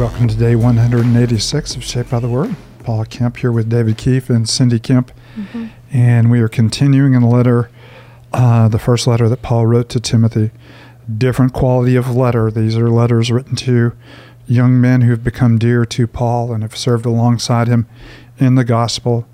Welcome to day 186 of Shaped by the Word. Paul Kemp here with David Keefe and Cindy Kemp. Mm-hmm. And we are continuing in the letter, uh, the first letter that Paul wrote to Timothy. Different quality of letter. These are letters written to young men who have become dear to Paul and have served alongside him in the gospel.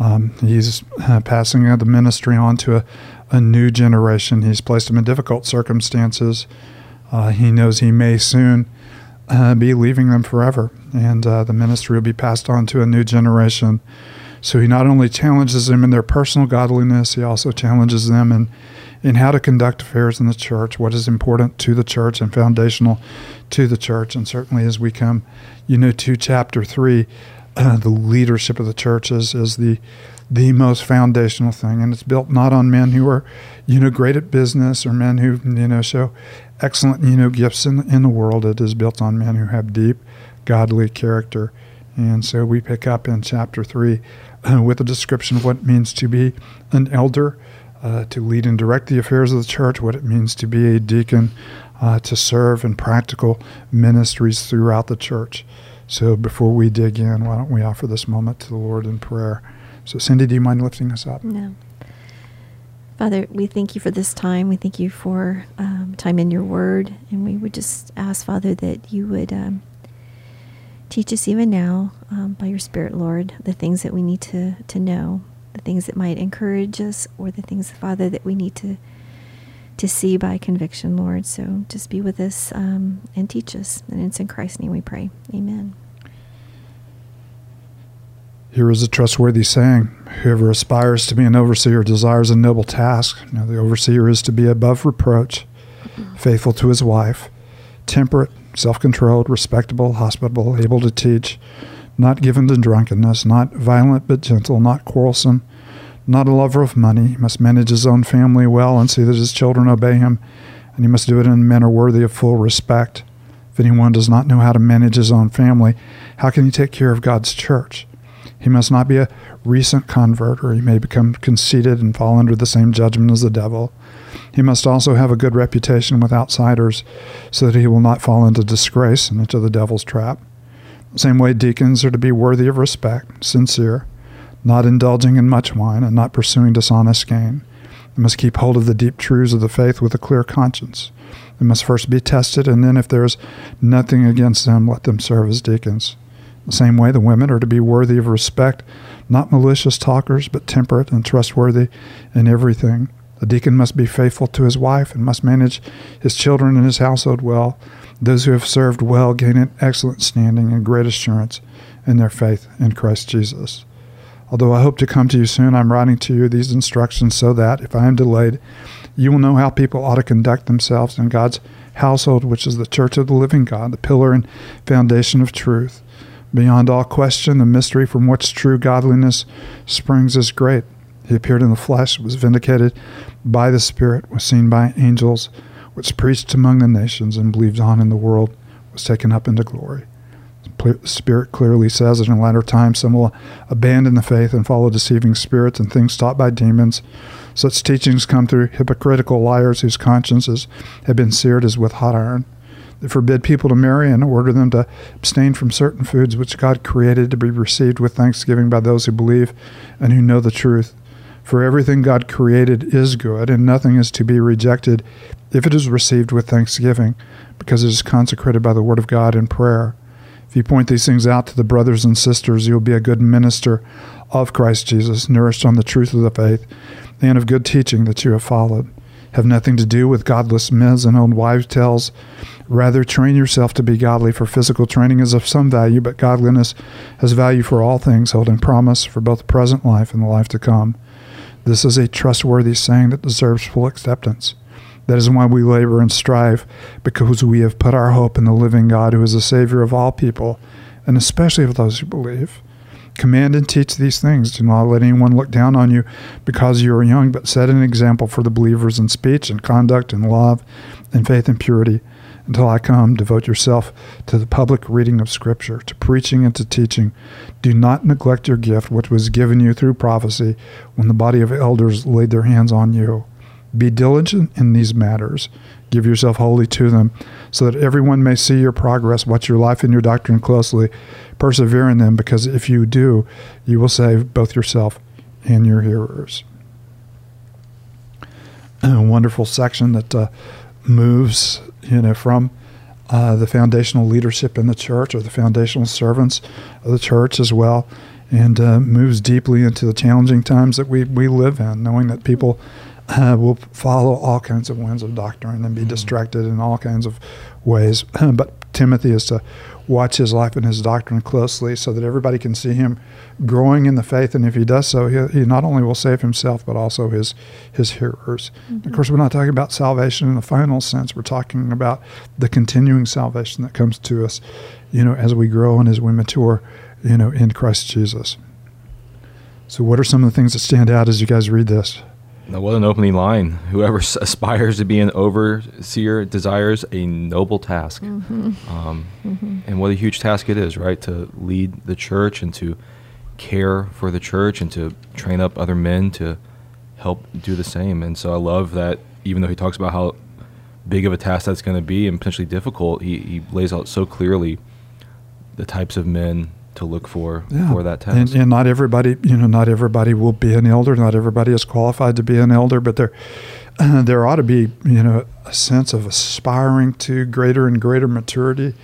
Um, he's uh, passing the ministry on to a, a, new generation. He's placed them in difficult circumstances. Uh, he knows he may soon uh, be leaving them forever, and uh, the ministry will be passed on to a new generation. So he not only challenges them in their personal godliness, he also challenges them in, in how to conduct affairs in the church, what is important to the church and foundational to the church. And certainly as we come, you know, to chapter three, uh, the leadership of the church is, is the the most foundational thing, and it's built not on men who are, you know, great at business or men who you know show excellent, you know, gifts in in the world. It is built on men who have deep, godly character, and so we pick up in chapter three uh, with a description of what it means to be an elder, uh, to lead and direct the affairs of the church, what it means to be a deacon, uh, to serve in practical ministries throughout the church. So before we dig in, why don't we offer this moment to the Lord in prayer? So, Cindy, do you mind lifting us up? No. Father, we thank you for this time. We thank you for um, time in your word. And we would just ask, Father, that you would um, teach us even now um, by your Spirit, Lord, the things that we need to, to know, the things that might encourage us, or the things, Father, that we need to to see by conviction, Lord. So just be with us um, and teach us. And it's in Christ's name we pray. Amen. Here is a trustworthy saying Whoever aspires to be an overseer desires a noble task. Now, the overseer is to be above reproach, faithful to his wife, temperate, self controlled, respectable, hospitable, able to teach, not given to drunkenness, not violent but gentle, not quarrelsome, not a lover of money. He must manage his own family well and see that his children obey him, and he must do it in a manner worthy of full respect. If anyone does not know how to manage his own family, how can he take care of God's church? He must not be a recent convert, or he may become conceited and fall under the same judgment as the devil. He must also have a good reputation with outsiders, so that he will not fall into disgrace and into the devil's trap. The same way, deacons are to be worthy of respect, sincere, not indulging in much wine, and not pursuing dishonest gain. They must keep hold of the deep truths of the faith with a clear conscience. They must first be tested, and then, if there is nothing against them, let them serve as deacons. The same way, the women are to be worthy of respect, not malicious talkers, but temperate and trustworthy in everything. The deacon must be faithful to his wife and must manage his children and his household well. Those who have served well gain an excellent standing and great assurance in their faith in Christ Jesus. Although I hope to come to you soon, I'm writing to you these instructions so that, if I am delayed, you will know how people ought to conduct themselves in God's household, which is the church of the living God, the pillar and foundation of truth. Beyond all question, the mystery from which true godliness springs is great. He appeared in the flesh, was vindicated by the Spirit, was seen by angels, was preached among the nations, and believed on in the world, was taken up into glory. The Spirit clearly says that in latter times some will abandon the faith and follow deceiving spirits and things taught by demons. Such teachings come through hypocritical liars whose consciences have been seared as with hot iron. Forbid people to marry and order them to abstain from certain foods which God created to be received with thanksgiving by those who believe and who know the truth. For everything God created is good, and nothing is to be rejected if it is received with thanksgiving, because it is consecrated by the word of God in prayer. If you point these things out to the brothers and sisters, you will be a good minister of Christ Jesus, nourished on the truth of the faith and of good teaching that you have followed. Have nothing to do with godless myths and old wives' tales Rather, train yourself to be godly, for physical training is of some value, but godliness has value for all things, holding promise for both the present life and the life to come. This is a trustworthy saying that deserves full acceptance. That is why we labor and strive, because we have put our hope in the living God, who is the Savior of all people, and especially of those who believe. Command and teach these things. Do not let anyone look down on you because you are young, but set an example for the believers in speech and conduct and love and faith and purity. Until I come, devote yourself to the public reading of Scripture, to preaching and to teaching. Do not neglect your gift, which was given you through prophecy when the body of elders laid their hands on you. Be diligent in these matters. Give yourself wholly to them, so that everyone may see your progress, watch your life and your doctrine closely, persevere in them, because if you do, you will save both yourself and your hearers. A wonderful section that uh, moves, you know, from uh, the foundational leadership in the church or the foundational servants of the church as well, and uh, moves deeply into the challenging times that we, we live in, knowing that people uh, will follow all kinds of winds of doctrine and be mm-hmm. distracted in all kinds of ways. but Timothy is to watch his life and his doctrine closely so that everybody can see him growing in the faith. And if he does so, he, he not only will save himself, but also his, his hearers. Mm-hmm. Of course, we're not talking about salvation in the final sense. We're talking about the continuing salvation that comes to us, you know, as we grow and as we mature, you know, in Christ Jesus. So, what are some of the things that stand out as you guys read this? Was an opening line. Whoever aspires to be an overseer desires a noble task. Mm-hmm. Um, mm-hmm. And what a huge task it is, right? To lead the church and to care for the church and to train up other men to help do the same. And so I love that even though he talks about how big of a task that's going to be and potentially difficult, he, he lays out so clearly the types of men to look for yeah. for that task. And, and, not everybody, you know, not everybody will be an elder. Not everybody is qualified to be an elder, but there, uh, there ought to be, you know, a sense of aspiring to greater and greater maturity,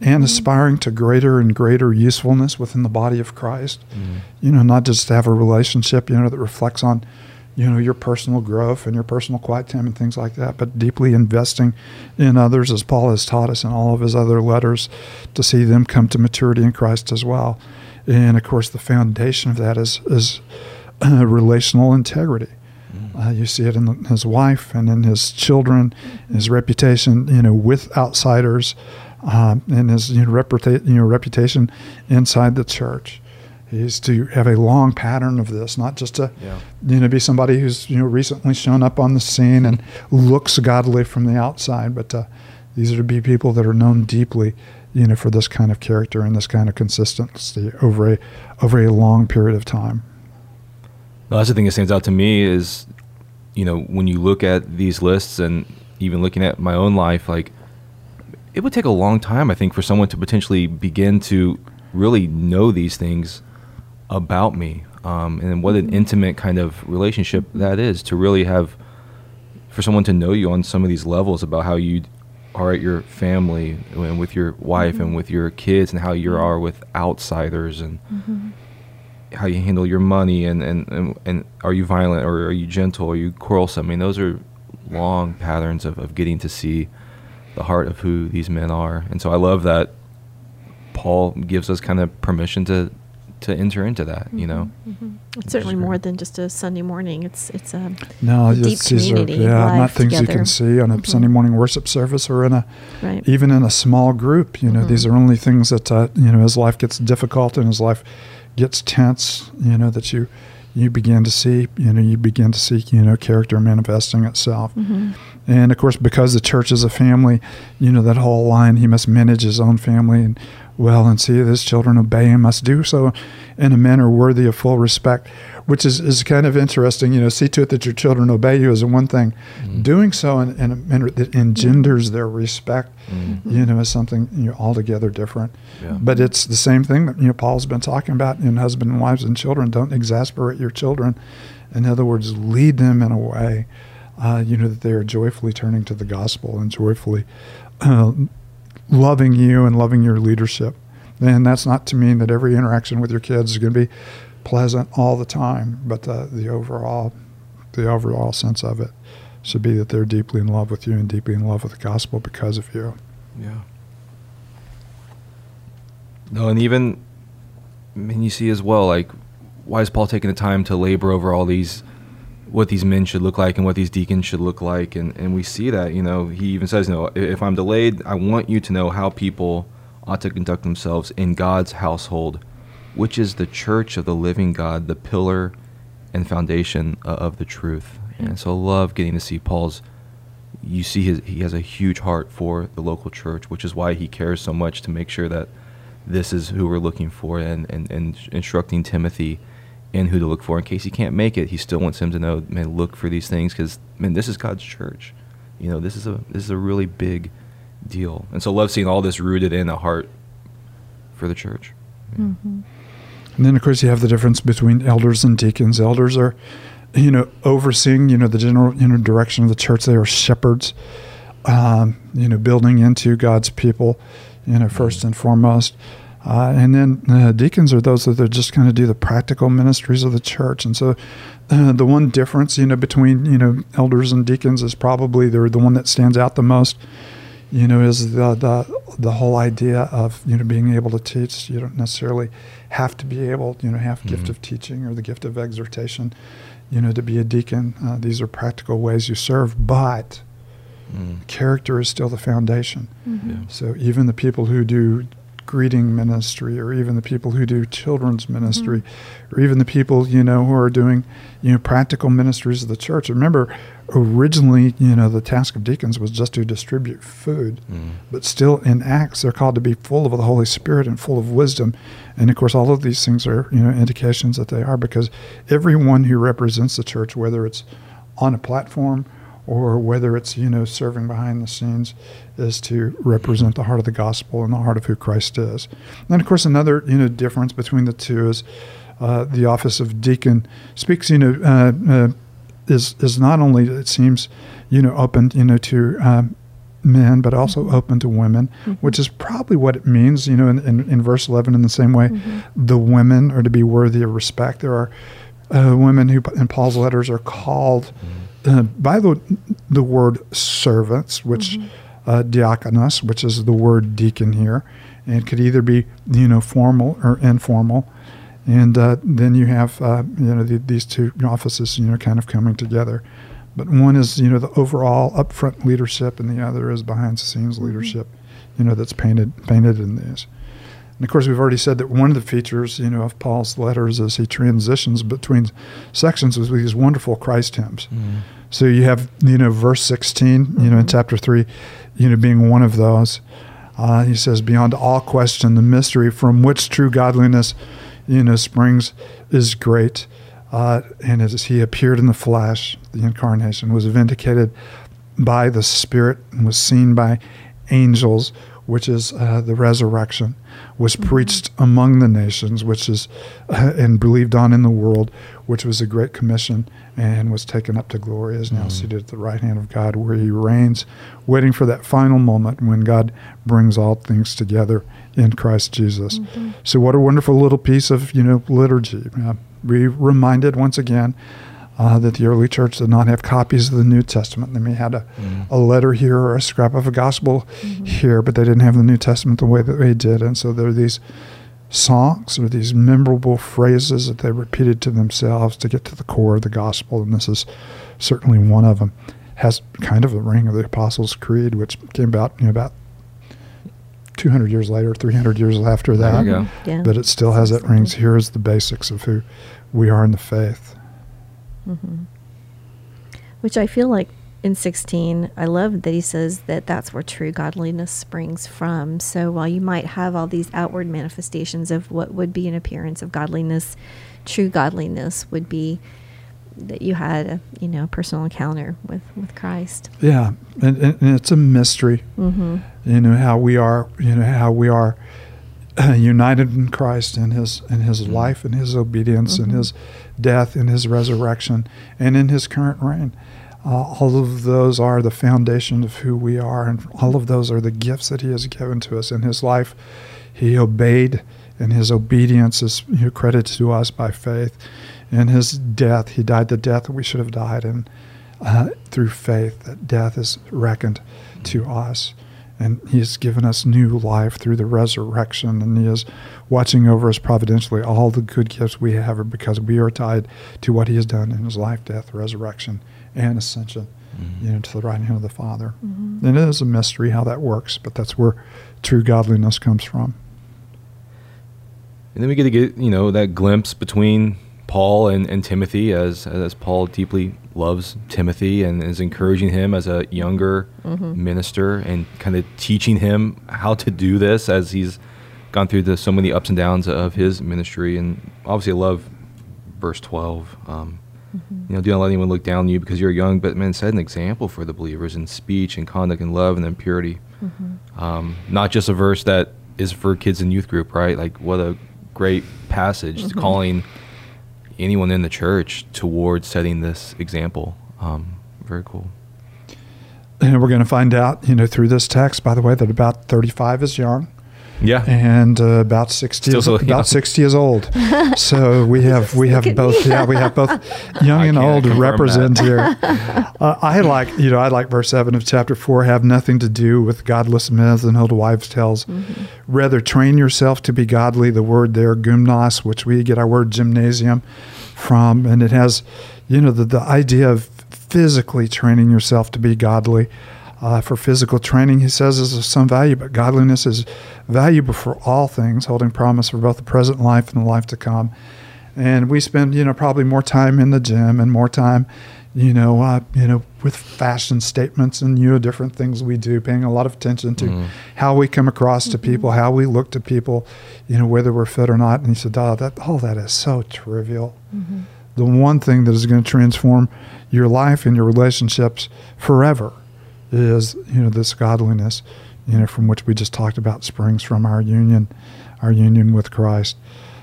and mm-hmm. aspiring to greater and greater usefulness within the body of Christ. Mm-hmm. You know, not just to have a relationship, you know, that reflects on you know your personal growth and your personal quiet time and things like that but deeply investing in others as paul has taught us in all of his other letters to see them come to maturity in christ as well. And of course the foundation of that is is uh, relational integrity. Mm-hmm. uh, you see it in his wife and in his children, his reputation, you know, with outsiders, um, and his you know, reputa- you know, reputation inside the church is to have a long pattern of this, not just to yeah. you know be somebody who's you know recently shown up on the scene and looks godly from the outside, but uh, these are to be people that are known deeply, you know, for this kind of character and this kind of consistency over a over a long period of time. Well, that's the thing that stands out to me is, you know, when you look at these lists and even looking at my own life, like it would take a long time, I think, for someone to potentially begin to really know these things about me um, and what an intimate kind of relationship that is to really have for someone to know you on some of these levels about how you are at your family and with your wife mm-hmm. and with your kids and how you mm-hmm. are with outsiders and mm-hmm. how you handle your money and, and, and, and, are you violent or are you gentle are you quarrelsome I mean those are long patterns of, of getting to see the heart of who these men are and so I love that Paul gives us kind of permission to to enter into that. Mm-hmm, you know, mm-hmm. it's certainly more than just a Sunday morning. It's it's a no, a deep community. Are, yeah, not things together. you can see on a mm-hmm. Sunday morning worship service or in a right. even in a small group. You know, these mm-hmm. are only things that uh, you know as life gets difficult and as life gets tense. You know that you you begin to see, you know, you begin to see, you know, character manifesting itself. And of course, because the church is a family, you know, that whole line, he must manage his own family and well and see that his children obey him must do so in a manner worthy of full respect which is, is kind of interesting you know see to it that your children obey you is one thing mm-hmm. doing so in, in, a manner that engenders their respect mm-hmm. you know is something you know, altogether different yeah. but it's the same thing that you know paul's been talking about in husband and wives and children don't exasperate your children in other words lead them in a way uh, you know that they are joyfully turning to the gospel and joyfully uh, loving you and loving your leadership. And that's not to mean that every interaction with your kids is going to be pleasant all the time, but the, the overall the overall sense of it should be that they're deeply in love with you and deeply in love with the gospel because of you. Yeah. No, and even I mean you see as well, like why is Paul taking the time to labor over all these what these men should look like and what these deacons should look like and, and we see that you know he even says you know if i'm delayed i want you to know how people ought to conduct themselves in god's household which is the church of the living god the pillar and foundation of the truth. And so I love getting to see paul's you see his he has a huge heart for the local church which is why he cares so much to make sure that this is who we're looking for and, and, and instructing timothy and who to look for in case he can't make it. He still wants him to know, man, look for these things because man, this is God's church. You know, this is a this is a really big deal, and so I love seeing all this rooted in a heart for the church. Mm-hmm. And then, of course, you have the difference between elders and deacons. Elders are, you know, overseeing, you know, the general, you know, direction of the church. They are shepherds, um, you know, building into God's people, you know, first and foremost. Uh, and then uh, deacons are those that are just kind of do the practical ministries of the church. And so, uh, the one difference, you know, between you know elders and deacons is probably they're the one that stands out the most. You know, is the the the whole idea of you know being able to teach. You don't necessarily have to be able, you know, have mm-hmm. gift of teaching or the gift of exhortation. You know, to be a deacon, uh, these are practical ways you serve, but mm. character is still the foundation. Mm-hmm. Yeah. So even the people who do greeting ministry or even the people who do children's ministry mm-hmm. or even the people you know who are doing you know practical ministries of the church remember originally you know the task of deacons was just to distribute food mm. but still in acts they're called to be full of the holy spirit and full of wisdom and of course all of these things are you know indications that they are because everyone who represents the church whether it's on a platform or whether it's you know serving behind the scenes is to represent the heart of the gospel and the heart of who Christ is. And of course, another you know difference between the two is uh, the office of deacon speaks you know uh, uh, is is not only it seems you know open you know to um, men but also mm-hmm. open to women mm-hmm. which is probably what it means you know in, in, in verse 11 in the same way mm-hmm. the women are to be worthy of respect there are uh, women who in paul's letters are called mm-hmm uh, by the the word servants, which mm-hmm. uh, diakonos, which is the word deacon here, and it could either be you know formal or informal, and uh, then you have uh, you know the, these two offices you know kind of coming together, but one is you know the overall upfront leadership, and the other is behind the scenes mm-hmm. leadership, you know that's painted painted in these. And of course, we've already said that one of the features, you know, of Paul's letters as he transitions between sections is with these wonderful Christ hymns. Mm. So you have, you know, verse 16, you know, in mm-hmm. chapter 3, you know, being one of those. Uh, he says, Beyond all question, the mystery from which true godliness, you know, springs is great. Uh, and as he appeared in the flesh, the incarnation was vindicated by the Spirit and was seen by angels, which is uh, the resurrection, was mm-hmm. preached among the nations, which is, uh, and believed on in the world, which was a great commission and was taken up to glory, is now mm-hmm. seated at the right hand of God, where he reigns, waiting for that final moment when God brings all things together in Christ Jesus. Mm-hmm. So, what a wonderful little piece of you know liturgy. Uh, we reminded once again uh, that the early church did not have copies of the New Testament. They may had a, mm-hmm. a letter here or a scrap of a gospel mm-hmm. here, but they didn't have the New Testament the way that they did. And so there are these songs or these memorable phrases that they repeated to themselves to get to the core of the gospel, and this is certainly one of them. Has kind of the ring of the Apostles' Creed, which came about you know, about 200 years later, 300 years after that. Yeah. But it still has that rings. Here's the basics of who we are in the faith. Mm-hmm. Which I feel like in 16, I love that he says that that's where true godliness springs from. So while you might have all these outward manifestations of what would be an appearance of godliness, true godliness would be that you had a you know personal encounter with with Christ. Yeah, and, and it's a mystery. Mm-hmm. You know how we are. You know how we are united in Christ in His in His mm-hmm. life, in His obedience, mm-hmm. in His death, in His resurrection, and in His current reign. Uh, all of those are the foundation of who we are, and all of those are the gifts that He has given to us in His life. He obeyed, and His obedience is credited to us by faith. In His death, He died the death that we should have died, and uh, through faith, that death is reckoned to us. And He has given us new life through the resurrection, and He is watching over us providentially. All the good gifts we have are because we are tied to what He has done in His life, death, resurrection and ascension, mm-hmm. you know, to the right hand of the Father. Mm-hmm. And it is a mystery how that works, but that's where true godliness comes from. And then we get to get, you know, that glimpse between Paul and, and Timothy as as Paul deeply loves Timothy and is encouraging him as a younger mm-hmm. minister and kind of teaching him how to do this as he's gone through the, so many ups and downs of his ministry. And obviously, I love verse 12. Um, Mm-hmm. You know, do not let anyone look down on you because you're young, but man, set an example for the believers in speech and conduct and love and in purity. Mm-hmm. Um, not just a verse that is for kids in youth group, right? Like, what a great passage Mhm. calling anyone in the church towards setting this example. Um, very cool. And we're going to find out, you know, through this text, by the way, that about 35 is young Yeah. and uh, about 60 Still is, so young. about 60 is old. so we have we have both yeah we have both young I and old confirm represent that. here. Uh, I like you know I like verse seven of chapter four. Have nothing to do with godless myths and old wives' tales. Mm-hmm. Rather, train yourself to be godly. The word there, gymnos, which we get our word gymnasium from, and it has, you know, the, the idea of physically training yourself to be godly. Uh, for physical training, he says, is of some value, but godliness is valuable for all things, holding promise for both the present life and the life to come. And we spend, you know, probably more time in the gym and more time, you know, uh, you know, with fashion statements and you know different things we do, paying a lot of attention to Mhm. how we come across to people, how we look to people, you know, whether we're fit or not. And he said, "Oh, that all that is so trivial. Mm-hmm. The one thing that is going to transform your life and your relationships forever is, you know, this godliness, you know, from which we just talked about springs from our union, our union with Christ."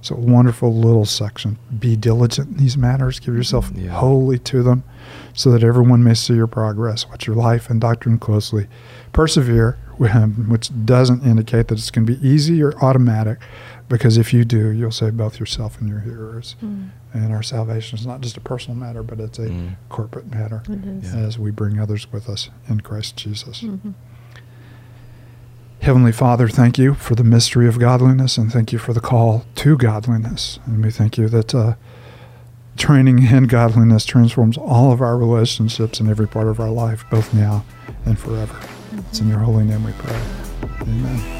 So a wonderful little section. Be diligent in these matters. Give yourself Yeah. wholly to them, so that everyone may see your progress. Watch your life and doctrine closely. Persevere, which doesn't indicate that it's going to be easy or automatic, because if you do, you'll save both yourself and your hearers. Mm. And our salvation is not just a personal matter, but it's a Mm. corporate matter It is. Yeah. as we bring others with us in Christ Jesus. Mhm. Heavenly Father, thank you for the mystery of godliness and thank you for the call to godliness. And we thank you that uh, training in godliness transforms all of our relationships and every part of our life, both now and forever. It's in your holy name we pray. Amen.